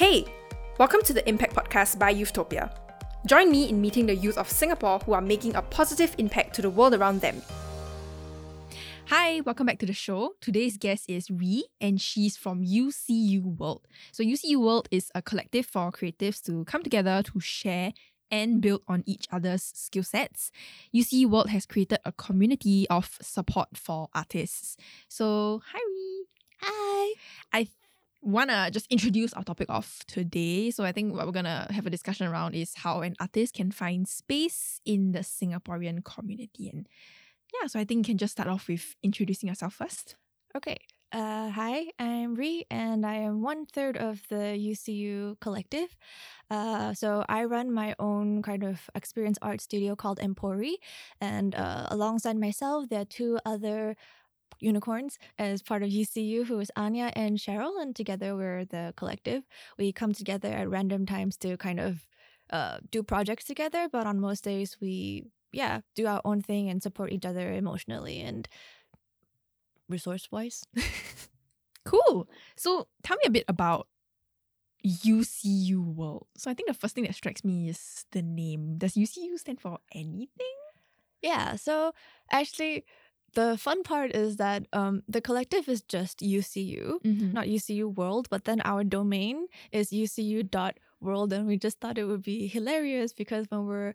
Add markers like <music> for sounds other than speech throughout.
Hey, welcome to the Impact Podcast by Youthtopia. Join me in meeting the youth of Singapore who are making a positive impact to the world around them. Hi, welcome back to the show. Today's guest is Ree, and she's from UCU World. So, UCU World is a collective for creatives to come together to share and build on each other's skill sets. UCU World has created a community of support for artists. So, hi, Ree. Hi. I want to just introduce our topic of today. So I think what we're going to have a discussion around is how an artist can find space in the Singaporean community. And yeah, so I think you can just start off with introducing yourself first. Okay. Uh, hi, I'm Ree, and I am one third of the UCU collective. Uh, so I run my own kind of experience art studio called Empori, and uh, alongside myself, there are two other unicorns as part of UCU, who is Anya and Cheryl, and together we're the collective. We come together at random times to kind of uh, do projects together, but on most days we yeah do our own thing and support each other emotionally and resource wise. <laughs> cool. So tell me a bit about UCU World. So I think the first thing that strikes me is the name. Does UCU stand for anything? Yeah. So actually, the fun part is that um, the collective is just UCU, mm-hmm. not UCU World, but then our domain is UCU.world. And we just thought it would be hilarious because when we're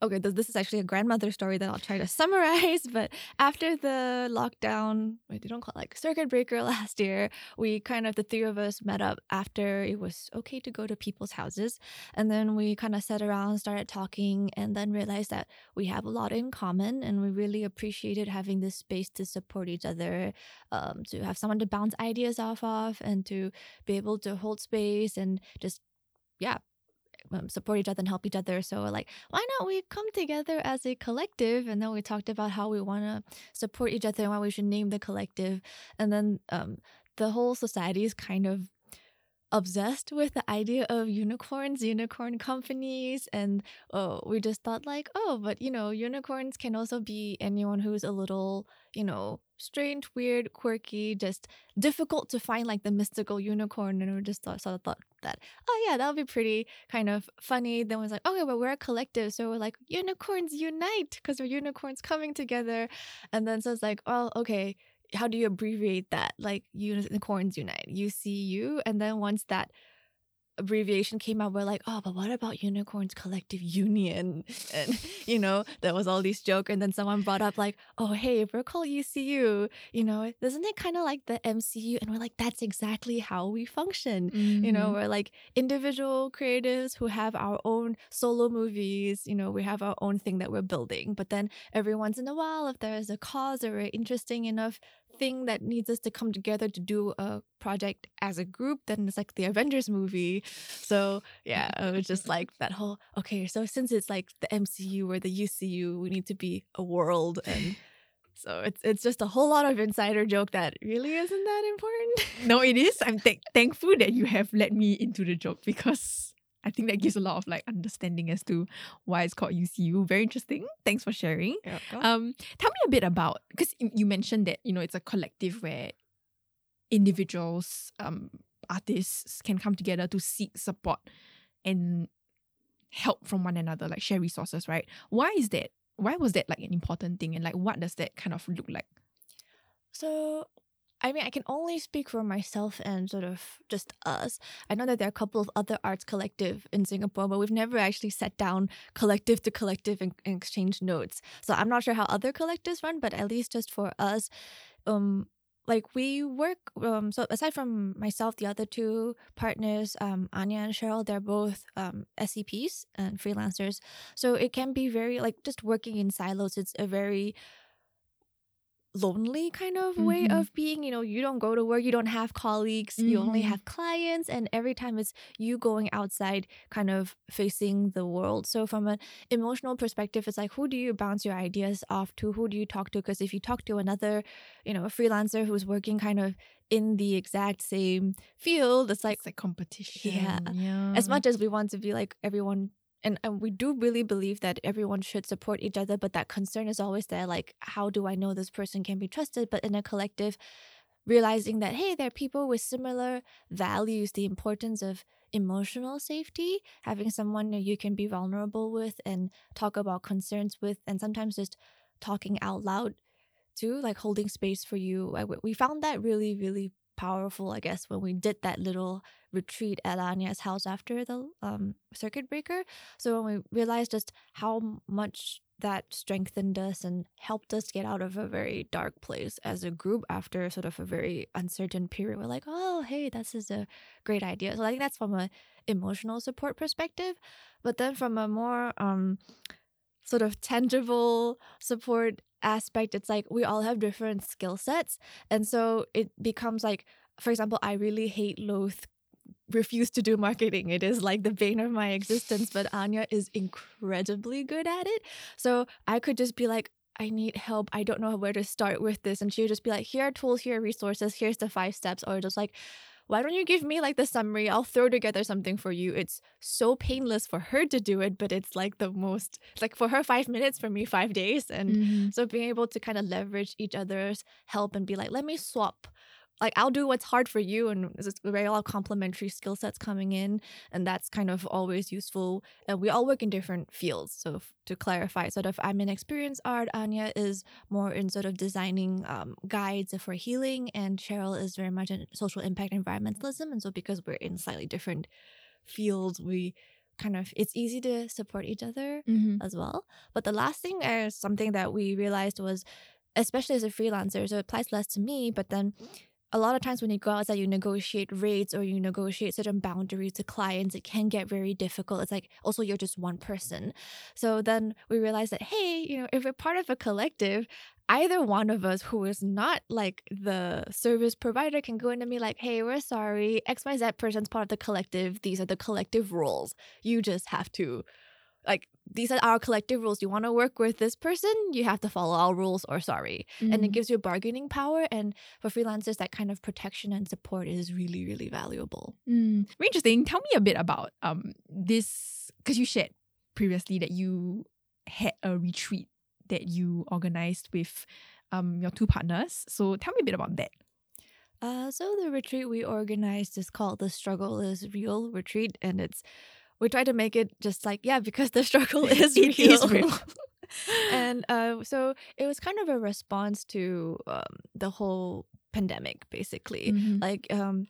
okay, this is actually a grandmother story that I'll try to <laughs> summarize. But after the lockdown, wait, they don't call it like circuit breaker <laughs> last year, we kind of, the three of us met up after it was okay to go to people's houses. And then we kind of sat around, started talking, and then realized that we have a lot in common. And we really appreciated having this space to support each other, um, to have someone to bounce ideas off of, and to be able to hold space and just yeah, um, support each other and help each other. So like, why not we come together as a collective? And then we talked about how we want to support each other and why we should name the collective. And then um, the whole society is kind of obsessed with the idea of unicorns, unicorn companies, and oh, we just thought like, oh, but you know, unicorns can also be anyone who's a little, you know, strange, weird, quirky, just difficult to find like the mystical unicorn. And we just thought, sort of thought that, oh yeah, that would be pretty kind of funny. Then was like, okay, well we're a collective, so we're like unicorns unite because we're unicorns coming together. And then so it's like, well, okay how do you abbreviate that? Like unicorns unite, UCU, and then once that abbreviation came out, we're like, oh, but what about Unicorns Collective Union? <laughs> And, you know, there was all these joke. And then someone brought up, like, oh, hey, if we're called UCU, you know, isn't it kind of like the MCU? And we're like, that's exactly how we function. Mm-hmm. You know, mm-hmm. we're like individual creatives who have our own solo movies. You know, we have our own thing that we're building. But then every once in a while, if there is a cause or an interesting enough thing that needs us to come together to do a project as a group, then it's like the Avengers movie. So yeah, it was just like that whole okay. So since it's like the MCU or the UCU, we need to be a world and. So it's it's just a whole lot of insider joke that really isn't that important. no, it is. I'm th- thankful that you have led me into the joke because I think that gives a lot of like understanding as to why it's called UCU. Very interesting. Thanks for sharing. Yeah, um, tell me a bit about because you mentioned that you know it's a collective where individuals, um, artists can come together to seek support and help from one another, like share resources, right? Why is that? Why was that like an important thing, and like what does that kind of look like? So I mean, I can only speak for myself and sort of just us. I know that there are a couple of other arts collective in Singapore, but we've never actually sat down collective to collective and, and exchanged notes. So I'm not sure how other collectives run, but at least just for us, um, like we work um so aside from myself the other two partners um anya and cheryl they're both um scps and freelancers so it can be very like just working in silos it's a very lonely kind of mm-hmm. way of being. You know, you don't go to work, you don't have colleagues, mm-hmm. you only mm-hmm. have clients, and every time it's you going outside, kind of facing the world. So, from an emotional perspective, it's like who do you bounce your ideas off to? Who do you talk to? Because if you talk to another, you know, a freelancer who's working kind of in the exact same field, it's like, it's like competition. Yeah. yeah. As much as we want to be like everyone and, and we do really believe that everyone should support each other but that concern is always there like how do i know this person can be trusted but in a collective realizing that hey, there are people with similar values, the importance of emotional safety, having someone you can be vulnerable with and talk about concerns with, and sometimes just talking out loud too, like holding space for you. We found that really, really powerful, I guess, when we did that little retreat at Anya's house after the um, circuit breaker. So when we realized just how much that strengthened us and helped us get out of a very dark place as a group after sort of a very uncertain period. We're like, oh, hey, this is a great idea. So I think that's from a emotional support perspective. But then from a more um, sort of tangible support aspect, it's like we all have different skill sets. And so it becomes like, for example, I really hate loath refuse to do marketing. It is like the bane of my existence, but Anya is incredibly good at it. So I could just be like, I need help. I don't know where to start with this. And she would just be like, here are tools, here are resources, here's the five steps. Or just like, why don't you give me like the summary? I'll throw together something for you. It's so painless for her to do it, but it's like the most, like for her, five minutes, for me, five days. And mm-hmm. so being able to kind of leverage each other's help and be like, let me swap like I'll do what's hard for you, and there's a very lot of complementary skill sets coming in, and that's kind of always useful. And we all work in different fields. So f- to clarify, sort of, I'm in experience art. Anya is more in sort of designing um, guides for healing, and Cheryl is very much in social impact environmentalism. And so because we're in slightly different fields, we kind of it's easy to support each other mm-hmm. as well. But the last thing is something that we realized was especially as a freelancer, so it applies less to me, but then a lot of times when you go out, outside, you negotiate rates or you negotiate certain boundaries to clients, it can get very difficult. It's like also you're just one person. So then we realized that, hey, you know, if we're part of a collective, either one of us who is not like the service provider can go in and be like, hey, we're sorry, XYZ person's part of the collective. These are the collective rules. You just have to like these are our collective rules. You want to work with this person, you have to follow our rules or sorry. Mm-hmm. And it mm. gives you bargaining power. And for freelancers, that kind of protection and support is really, really valuable. Mm. Very interesting. Tell me a bit about um this because you shared previously that you had a retreat that you organized with um your two partners. So tell me a bit about that. Uh, so the retreat we organized is called the Struggle is Real Retreat, and it's we try to make it just like yeah because the <laughs> struggle is it real. Is real. <laughs> and uh, so it was kind of a response to um, the whole pandemic basically mm-hmm. like um,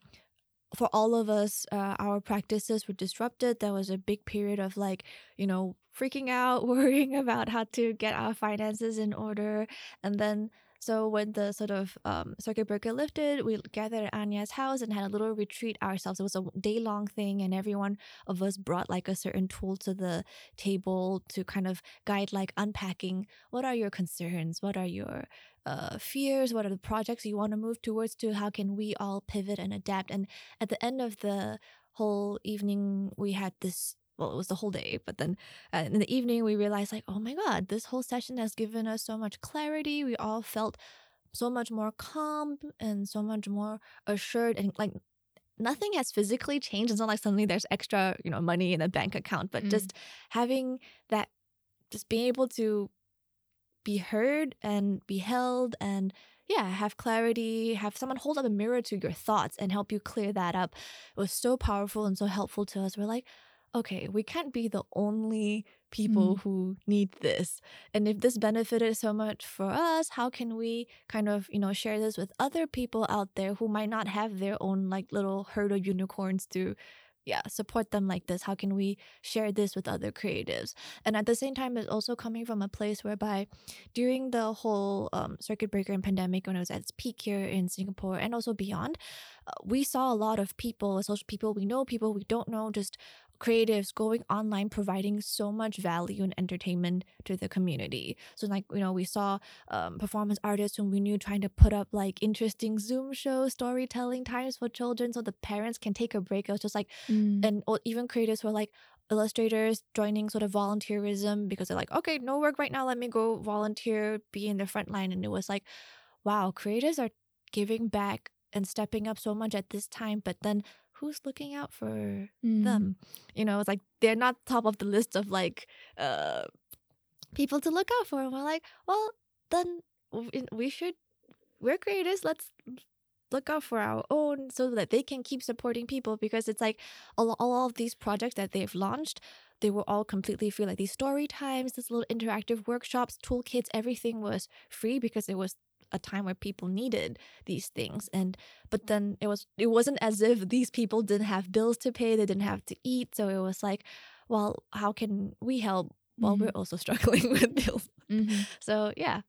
for all of us uh, our practices were disrupted there was a big period of like you know freaking out <laughs> worrying about how to get our finances in order and then so when the sort of um, circuit breaker lifted, we gathered at Anya's house and had a little retreat ourselves. It was a day long thing, and every one of us brought like a certain tool to the table to kind of guide like unpacking what are your concerns, what are your uh, fears, what are the projects you want to move towards to, how can we all pivot and adapt. And at the end of the whole evening, we had this well, it was the whole day, but then uh, in the evening, we realized, like, oh my God, this whole session has given us so much clarity. We all felt so much more calm and so much more assured. And like, nothing has physically changed. It's not like suddenly there's extra, you know, money in a bank account, but mm. just having that, just being able to be heard and be held and yeah, have clarity, have someone hold up a mirror to your thoughts and help you clear that up. It was so powerful and so helpful to us. We're like, okay, we can't be the only people mm. who need this. And if this benefited so much for us, how can we kind of, you know, share this with other people out there who might not have their own like little herd of unicorns to yeah, support them like this? How can we share this with other creatives? And at the same time, it's also coming from a place whereby during the whole um, circuit breaker and pandemic, when it was at its peak here in Singapore and also beyond, we saw a lot of people, social people we know, people we don't know, just creatives going online providing so much value and entertainment to the community. So like you know we saw um, performance artists whom we knew trying to put up like interesting zoom shows storytelling times for children so the parents can take a break. It was just like mm. and or even creators were like illustrators joining sort of volunteerism because they're like okay no work right now let me go volunteer be in the front line. And it was like wow creators are giving back and stepping up so much at this time but then who's looking out for mm. them you know it's like they're not top of the list of like uh people to look out for and we're like well then we should we're creators let's look out for our own so that they can keep supporting people because it's like all, all of these projects that they've launched they were all completely free like these story times these little interactive workshops toolkits everything was free because it was a time where people needed these things and but then it was it wasn't as if these people didn't have bills to pay they didn't have to eat so it was like well how can we help while mm-hmm. we're also <laughs> struggling with bills mm-hmm. so yeah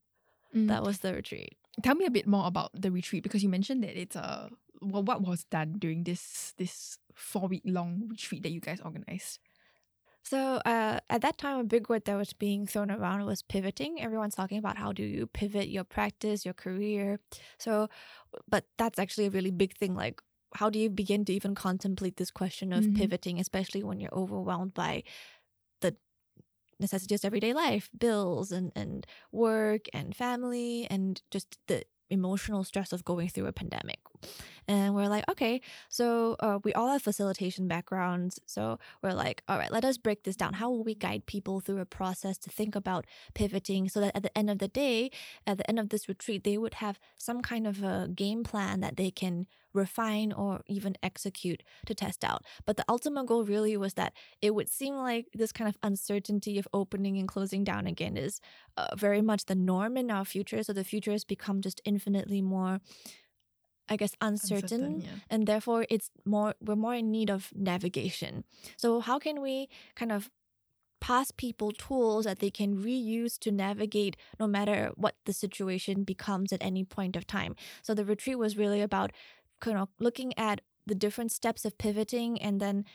mm-hmm. that was the retreat tell me a bit more about the retreat because you mentioned that it's a well, what was done during this this four week long retreat that you guys organized so uh, at that time, a big word that was being thrown around was pivoting. Everyone's talking about how do you pivot your practice, your career. So, but that's actually a really big thing. Like, how do you begin to even contemplate this question of mm-hmm. pivoting, especially when you're overwhelmed by the necessities of everyday life, bills and and work and family and just the emotional stress of going through a pandemic. And we're like, okay, so uh, we all have facilitation backgrounds. So we're like, all right, let us break this down. How will we guide people through a process to think about pivoting so that at the end of the day, at the end of this retreat, they would have some kind of a game plan that they can refine or even execute to test out. But the ultimate goal really was that it would seem like this kind of uncertainty of opening and closing down again is uh, very much the norm in our future. So the future has become just infinitely more I guess uncertain, uncertain yeah. and therefore it's more we're more in need of navigation. So how can we kind of pass people tools that they can reuse to navigate no matter what the situation becomes at any point of time. So the retreat was really about kind of looking at the different steps of pivoting and then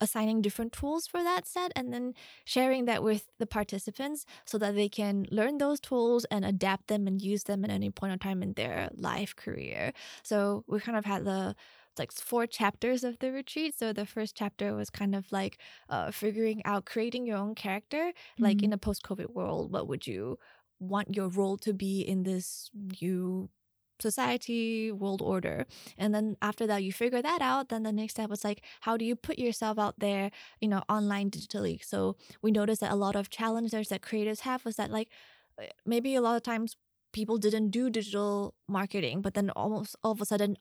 assigning different tools for that set and then sharing that with the participants so that they can learn those tools and adapt them and use them at any point in time in their life career. So we kind of had the like four chapters of the retreat. So the first chapter was kind of like uh, figuring out creating your own character, mm-hmm. like in mm-hmm. a post-COVID world. What would you want your role to be in this new society, world order. And then after that, you figure that out. Then the next step was like, how do you put yourself out there, you know, online digitally? So we noticed that a lot of challenges that creators have was that like eh, maybe a lot of times people didn't do digital marketing, but then almost all of a sudden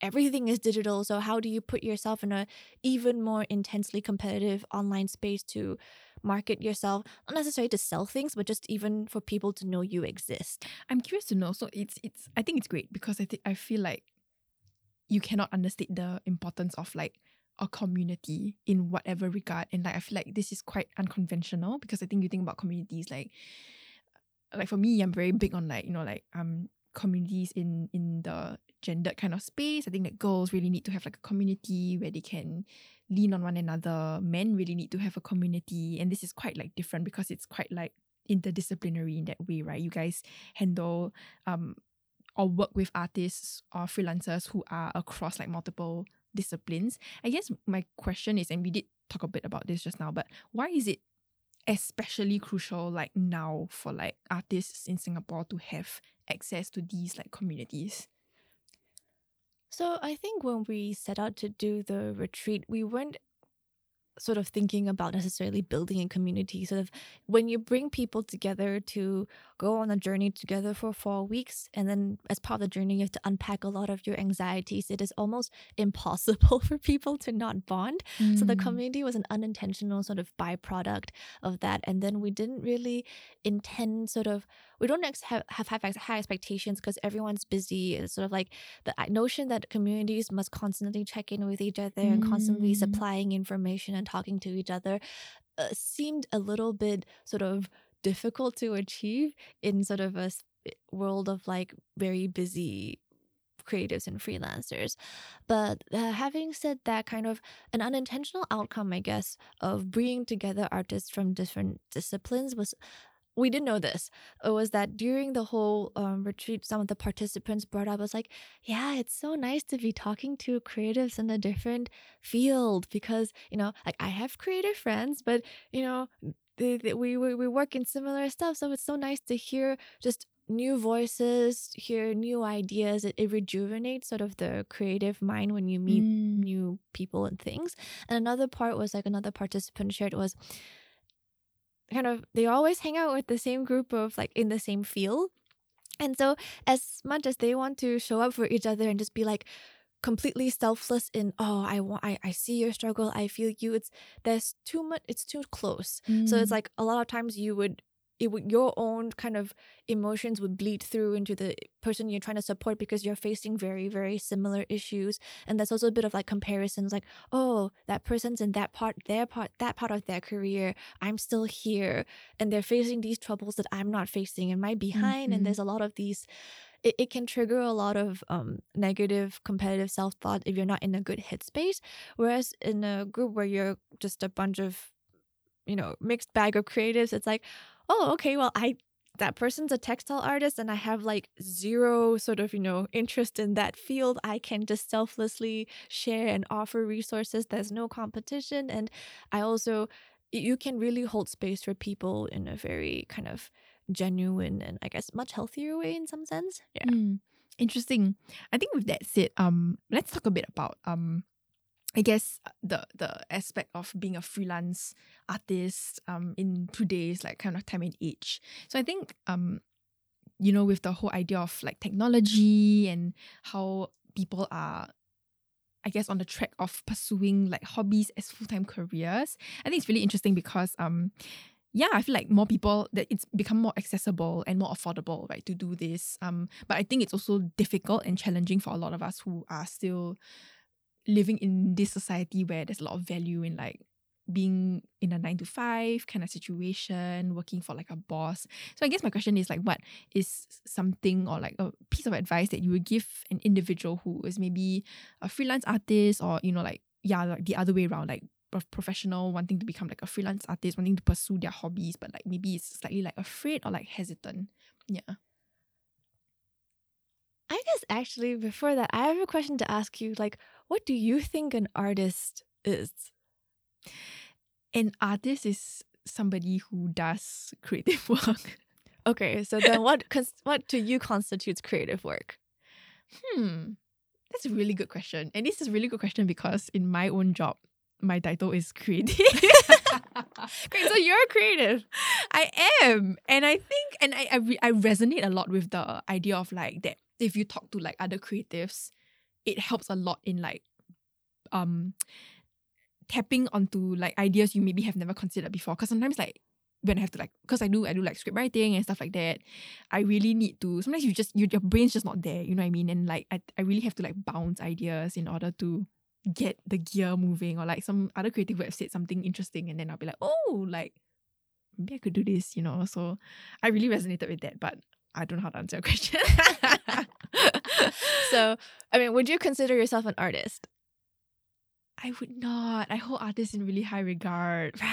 everything is digital. So how do you put yourself in a even more intensely competitive online space to market yourself, not necessarily to sell things, but just even for people to know you exist. I'm curious to know. So it's it's I think it's great because I think I feel like you cannot understate the importance of like a community in whatever regard. And like I feel like this is quite unconventional because I think you think about communities like like for me, I'm very big on like, you know, like um communities in in the gendered kind of space. I think that girls really need to have like a community where they can lean on one another. Men really need to have a community. And this is quite like different because it's quite like interdisciplinary in that way, right? You guys handle um or work with artists or freelancers who are across like multiple disciplines. I guess my question is, and we did talk a bit about this just now, but why is it especially crucial like now for like artists in Singapore to have access to these like communities? So I think when we set out to do the retreat, we weren't sort of thinking about necessarily building a community. Sort of when you bring people together to go on a journey together for four weeks, and then as part of the journey, you have to unpack a lot of your anxieties. It is almost <laughs> impossible for people to not bond. Mm. So the mm. community was an unintentional sort of byproduct of that. And then we didn't really intend sort of we don't ex- have, have high expectations because everyone's busy. It's sort of like the notion that communities must constantly check in with each other mm. and constantly mm. supplying information and talking to each other uh, seemed a little bit sort of difficult to achieve in sort of a world of like very busy creatives and freelancers. But uh, having said that, kind of an unintentional outcome, I guess, of bringing together artists from different disciplines was we didn't know this. It was that during the whole um, retreat, some of the participants brought up, was like, yeah, it's so nice to be talking to creatives in a different field because, you know, like I have creative friends, but, you know, they, they, we, we, we work in similar stuff. So it's so nice to hear just new voices, hear new ideas. It, it rejuvenates sort of the creative mind when you meet mm. new people and things. And another part was like another participant shared was, kind of they always hang out with the same group of like in the same field And so, as much as they want to show up for each other and just be like completely selfless in, oh, I want, I, I see your struggle, I feel you. It's there's too much. It's too close. Mm. So it's mm. like a lot of times you would it would your own kind of emotions would bleed through into the person you're trying to support because you're facing very very similar issues. And there's also a bit of like comparisons like oh that person's in that part their part that part of their career. I'm still here. And they're facing these troubles that i'm not facing. And i behind mm-hmm. and there's a lot of these it, it can trigger a lot of um, negative competitive self-thought if you're not in a good headspace. Whereas in a group where you're just a bunch of you know mixed bag of creatives it's like oh, okay, well, I that person's a textile artist and I have like zero sort of, you know, interest in that field, I can just selflessly share and offer resources. There's no competition. And I also, you can really hold space for people in a very kind of genuine and I guess much healthier way in some sense. Yeah. Mm, interesting. I think with that said, um, let's talk a bit about um I guess uh, the the aspect of being a freelance artist um in today's like kind of time and age. So I think um you know with the whole idea of like technology and how people are I guess on the track of pursuing like hobbies as full-time careers. I think it's really interesting because um yeah, I feel like more people that it's become more accessible and more affordable, right, to do this. Um, but I think it's also difficult and challenging for a lot of us who are still living in this society where there's a lot of value in like being in a nine to five kind of situation, working for like a boss. So I guess my question is like, what is something or like a piece of advice that you would give an individual who is maybe a freelance artist or you know like yeah like the other way around like professional wanting to become like a freelance artist wanting to pursue their hobbies but like maybe it's slightly like afraid or like hesitant yeah I guess actually before that, I have a question to ask you. Like, what do you think an artist is? An artist is somebody who does creative <laughs> work. Okay, so then what what to you constitutes creative work? Hmm. That's a really good question. And this is a really good question because in my own job, my title is creative. <laughs> Great, so you're creative. <laughs> I am. And I think and I I, re- I resonate a lot with the idea of like that if you talk to like other creatives, it helps a lot in like um tapping onto like ideas you maybe have never considered before. Because sometimes like when I have to like because I do I do like script writing and stuff like that, I really need to sometimes you just you, your brain's just not there, you know what I mean? And like I, I really have to like bounce ideas in order to get the gear moving or like some other creative would have said something interesting and then I'll be like, oh like maybe I could do this, you know. So I really resonated with that. But I don't know how to answer your question. <laughs> so, I mean, would you consider yourself an artist? I would not. I hold artists in really high regard. <laughs> <laughs>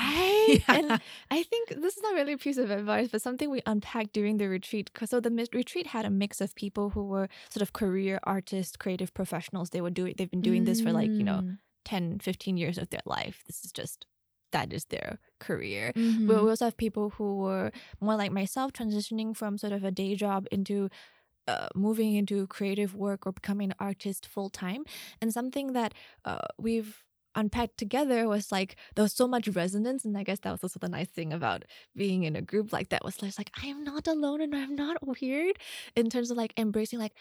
Right? Yeah. And I think this is not really a piece of advice, but something we unpacked during the retreat. So the retreat had a mix of people who were sort of career artists, creative professionals. They were doing they've been doing mm. this for like, you know, mm. 10, 15 years of their life. This is just that is their career. Mm-hmm. We also have people who were more like myself, transitioning from sort of a day job into uh, moving into creative work or becoming an artist full time. And something that uh, we've unpacked together was like there was so much resonance and i guess that was also the nice thing about being in a group like that was like i am not alone and i'm not weird in terms of like embracing like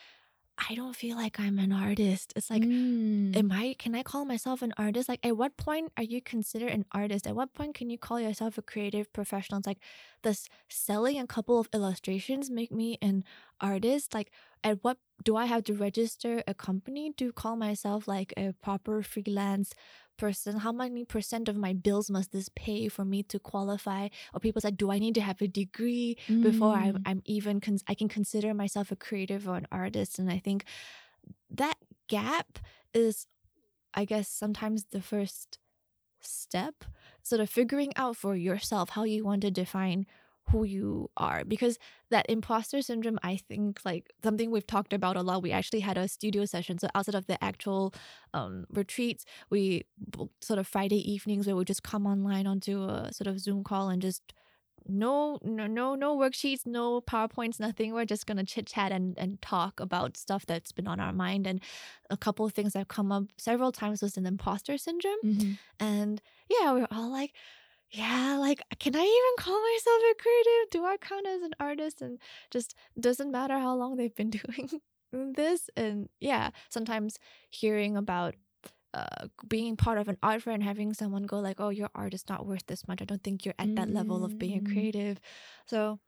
I don't feel like I'm an artist. It's like, mm. am I, can I call myself an artist? Like, at what point are you considered an artist? At what point can you call yourself a creative professional? It's like, does selling a couple of illustrations make me an artist? Like, at what do I have to register a company to call myself like a proper freelance person how many percent of my bills must this pay for me to qualify or people say do i need to have a degree mm. before I'm, mm. I'm even cons- i can consider myself a creative or an artist and i think that gap is i guess sometimes the first step sort of figuring out for yourself how you want to define who you are because that imposter syndrome i think like something we've talked about a lot we actually had a studio session so outside of the actual um, retreats we sort of friday evenings where we just come online onto a sort of zoom call and just no no no no worksheets no powerpoints nothing we're just gonna chit chat and, and talk about stuff that's been on our mind and a couple of things that have come up several times was an imposter syndrome mm-hmm. and yeah we're all like yeah, like can I even call myself a creative? Do I count as an artist? And just doesn't matter how long they've been <laughs> doing this. And yeah, sometimes hearing about uh, being part of an art fair and having someone go like, "Oh, your art is not worth this much. I don't think you're at that level of being Mm. creative." So,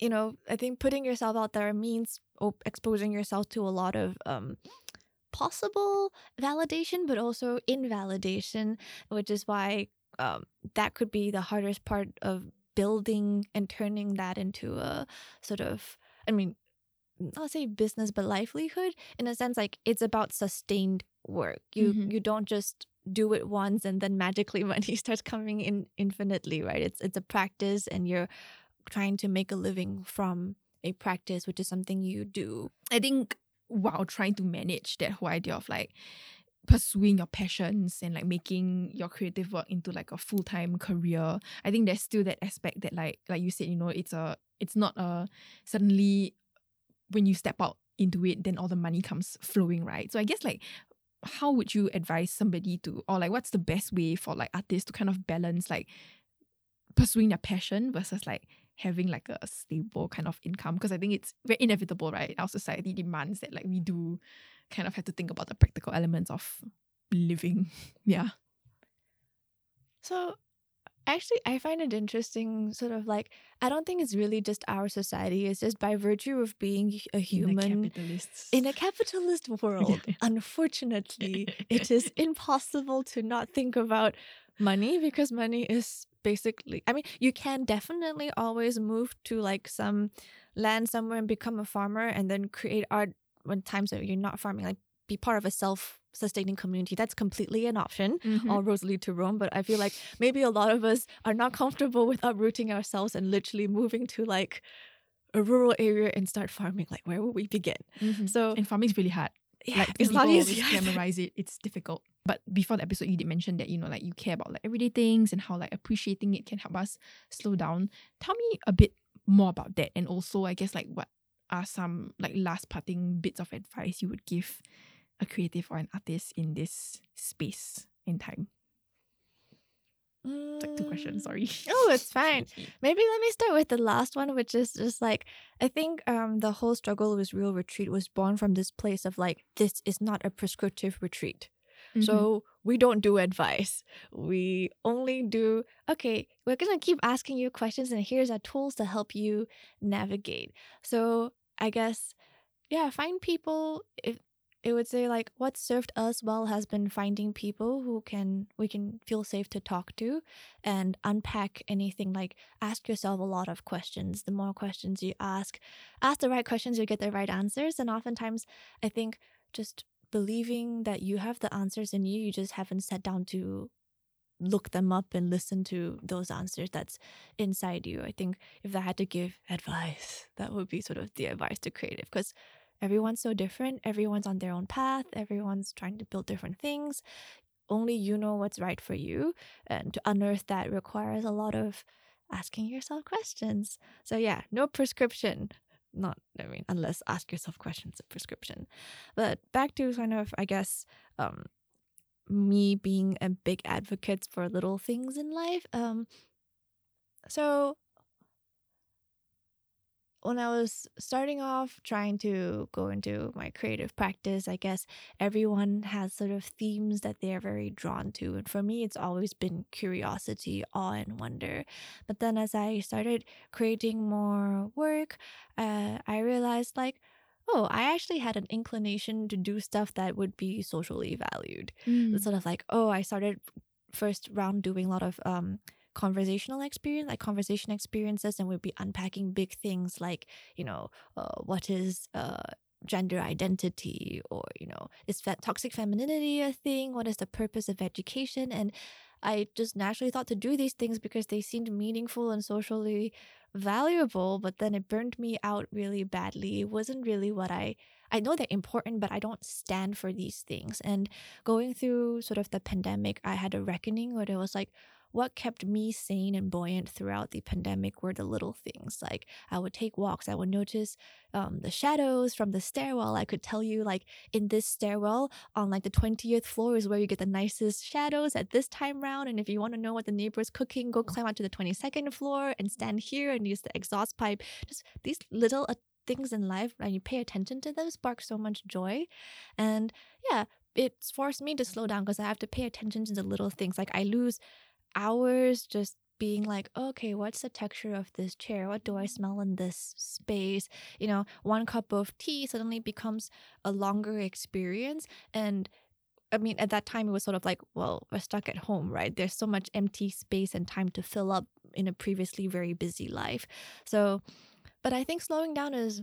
you know, I think putting yourself out there means op- exposing yourself to a lot of um, possible validation, but also invalidation, which is why um, that could be the hardest part of building and turning that into a sort of, I mean, not say business, but livelihood in a sense. Like it's about sustained work. You Mhm. you don't just do it once and then magically <laughs> money starts coming in infinitely, right? It's it's a practice, and you're trying to make a living from a practice, which is something you do. I think while trying to manage that whole idea of like pursuing your passions and like making your creative work into like a full-time career i think there's still that aspect that like like you said you know it's a it's not a suddenly when you step out into it then all the money comes flowing right? So i guess like how would you advise somebody to or like what's the best way for like artists to kind of balance like pursuing their passion versus like having like a stable kind of income because I think it's very inevitable, right? Our society demands that like we do kind of have to think about the practical elements of living. <laughs> Yeah. So actually I find it interesting sort of like I don't think it's really just our society. It's just by virtue of being a human capitalists. in a capitalist <laughs> world, unfortunately, it is <laughs> impossible to not think about money because money is basically I mean, you can definitely always move to like some land somewhere and become a farmer and then create art when times that you're not farming, like be part of a self sustaining community. That's completely an option. Mhm. All roads lead to Rome, but I feel like maybe a lot of us are not comfortable with uprooting ourselves and literally moving to like a rural area and start farming. Like, where would we begin? Mhm. So, and farming is really hard. Yeah, like it's not easy. <laughs> glamorize it. It's difficult. But before the episode, you did mention that you know, like you care about like everyday things and how like appreciating it can help us slow down. Tell me a bit more about that, and also I guess like what are some like last parting bits of advice you would give a creative or an artist in this space in time? Like two questions. Sorry. Oh, it's fine. <laughs> Maybe let me start with the last one, which is just like I think um the whole struggle with real retreat was born from this place of like this is not a prescriptive retreat. Mhm. So we don't do advice. We only do okay, we're gonna keep asking you questions and here's our tools to help you navigate. So I guess yeah, find people if it would say like what served us well has been finding people who can we can feel safe to talk to and unpack anything like ask yourself a lot of questions. The more questions you ask ask the right questions you get the right answers. And oftentimes i think just believing that you have the answers in you you just haven't sat down to look them up and listen to those answers that's inside you. I think if i had to give advice that would be sort of the advice to creative because everyone's so different everyone's on their own path everyone's trying to build different things. Only you know what's right for you and to unearth that requires a lot of asking yourself questions. So yeah no prescription. Not i mean unless ask yourself questions a prescription. But back to kind of i guess um me being a big advocate for little things in life um so when I was starting off trying to go into my creative practice, I guess everyone has sort of themes that they're very drawn to. And for me, it's always been curiosity, awe, and wonder. But then as I started creating more work, uh, I realized like, oh, I actually had an inclination to do stuff that would be socially valued. Mm. It's sort of like, oh, I started first round doing a lot of um conversational experience like conversation experiences and we'd be unpacking big things like you know uh, what is uh gender identity or you know is fe- toxic femininity a thing? What is the purpose of education? And i just naturally thought to do these things because they seemed meaningful and socially valuable but then it burned me out really badly. It wasn't really what i I know they're important, but I don't stand for these things. And going through sort of the pandemic, I had a reckoning where it was like, what kept me sane and buoyant throughout the pandemic were the little things. Like I would take walks, I would notice um, the shadows from the stairwell. I could tell you, like, in this stairwell on like the 20th floor is where you get the nicest shadows at this time round. And if you want to know what the neighbor is cooking, go climb out to the 22nd floor and stand here and use the exhaust pipe. Just these little uh, things in life, and you pay attention to them, spark so much joy. And yeah, it's forced me to slow down because I have to pay attention to the little things. Like I lose hours just being like, okay, what's the texture of this chair? What do I smell in this space? You know, one cup of tea suddenly becomes a longer experience. And I mean, at that time, it was sort of like, well, we're stuck at home, right? There's so much empty space and time to fill up in a previously very busy life. So, but I think slowing down is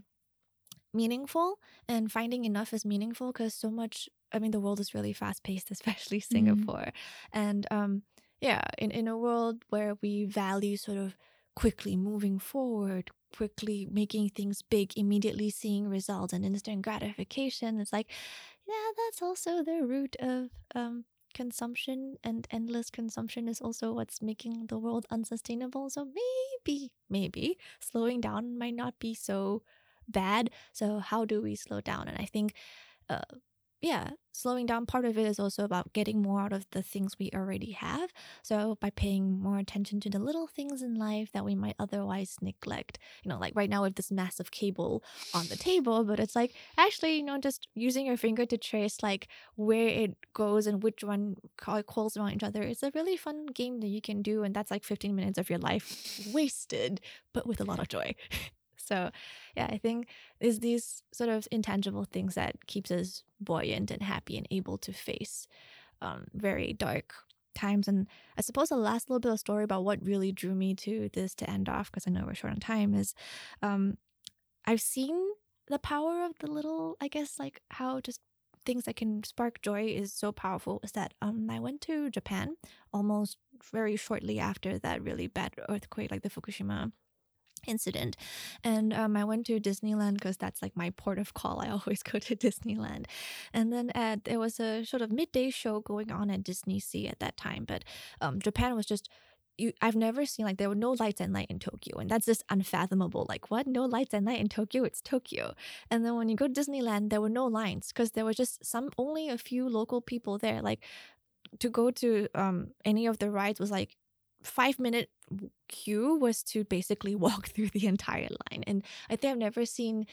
meaningful and finding enough is meaningful because so much, I mean, the world is really fast paced, <laughs> especially mm-hmm. Singapore. Mm. And, um, yeah, in, in a world where we value sort of quickly moving forward, quickly making things big, immediately seeing results and instant gratification, it's like, yeah, that's also the root of um, consumption and endless consumption is also what's making the world unsustainable. So maybe, maybe slowing down might not be so bad. So, how do we slow down? And I think uh, yeah, slowing down part of it is also about getting more out of the things we already have. So by paying more attention to the little things in life that we might otherwise neglect. You know, like right now with this massive cable on the table, but it's like actually, you know, just using your finger to trace like where it goes and which one calls around each other. It's a really fun game that you can do, and that's like 15 minutes of your life wasted, but with a lot of joy. <laughs> So, yeah, I think is these sort of intangible things that keeps us buoyant and happy and able to face um, very dark times. And I suppose the last little bit of story about what really drew me to this to end off, because I know we're short on time, is um, I've seen the power of the little, I guess, like how just things that can spark joy is so powerful is that um I went to Japan almost very shortly after that really bad earthquake like the Fukushima incident and um, i went to disneyland because that's like my port of call i always <laughs> go to disneyland and then at, there was a sort of midday show going on at DisneySea at that time but um, japan was just you, I've never seen like there were no lights at night in Tokyo, and that's just unfathomable. Like, what? No lights at night in Tokyo? It's Tokyo. And then when you go to Disneyland, there were no lines because there was just some only a few local people there. Like, to go to um any of the rides was like five minute queue was to basically <laughs> walk through the entire line. And I think I've never seen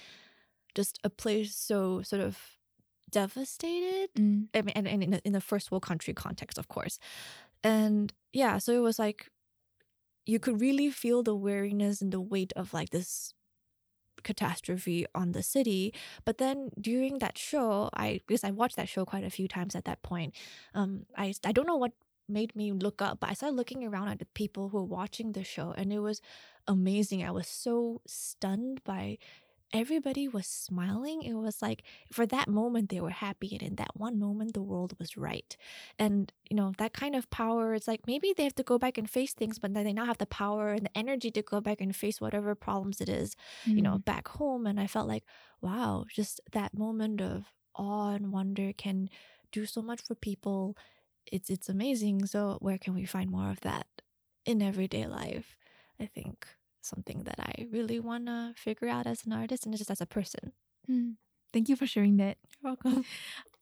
just a place so sort of devastated. Mm. I mean, and, and in, a, in the first world country context, of course. And yeah, so it was like you could really feel the weariness and the weight of like this catastrophe on the city. But then during that show, I because I watched that show quite a few times at that point, um, I I don't know what made me look up. But I started looking around at the people who were watching the show, and it was amazing. I was so stunned by everybody was smiling. It was like for that moment they were happy, and in that one moment the world was right. And you know that kind of power. It's like maybe they have to go back and face things, but then they now have the power and the energy to go back and face whatever problems it is, mm. you know, mm. back home. And I felt like, wow, just that moment of awe and wonder can do so much for people it's it's amazing. So where can we find more of that in everyday life? I think something that I really want to figure out as an artist and just as a person. Mm. Thank you for sharing that. You're welcome. <laughs>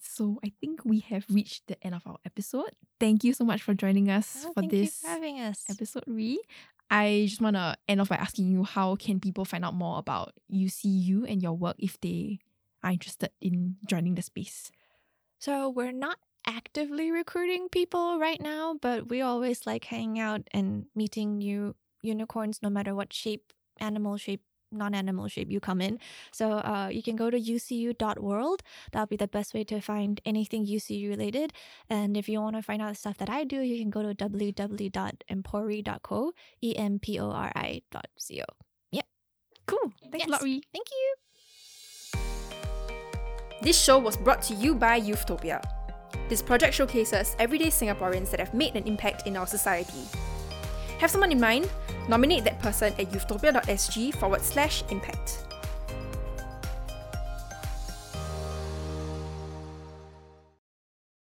So I think we have reached the end of our episode. Thank you so much for joining us oh, for this for having us. episode, Ree. I just want to end off by asking you how can people find out more about UCU and your work if they are interested in joining the space? So we're not actively recruiting people right now, but we always like hanging out and meeting new unicorns no matter what shape, animal shape, non-animal shape you come in. So uh, you can go to ucu.world. That'll be the best way to find anything UCU related. And if you want to find out the stuff that I do, you can go to www.empori.co, E-M-P-O-R-I dot C-O. Yep. Cool. Thanks yes. a lot, Ree. Thank you. This show was brought to you by Youthtopia. This project showcases everyday Singaporeans that have made an impact in our society. Have someone in mind? Nominate that person at youthtopia.sg forward slash impact.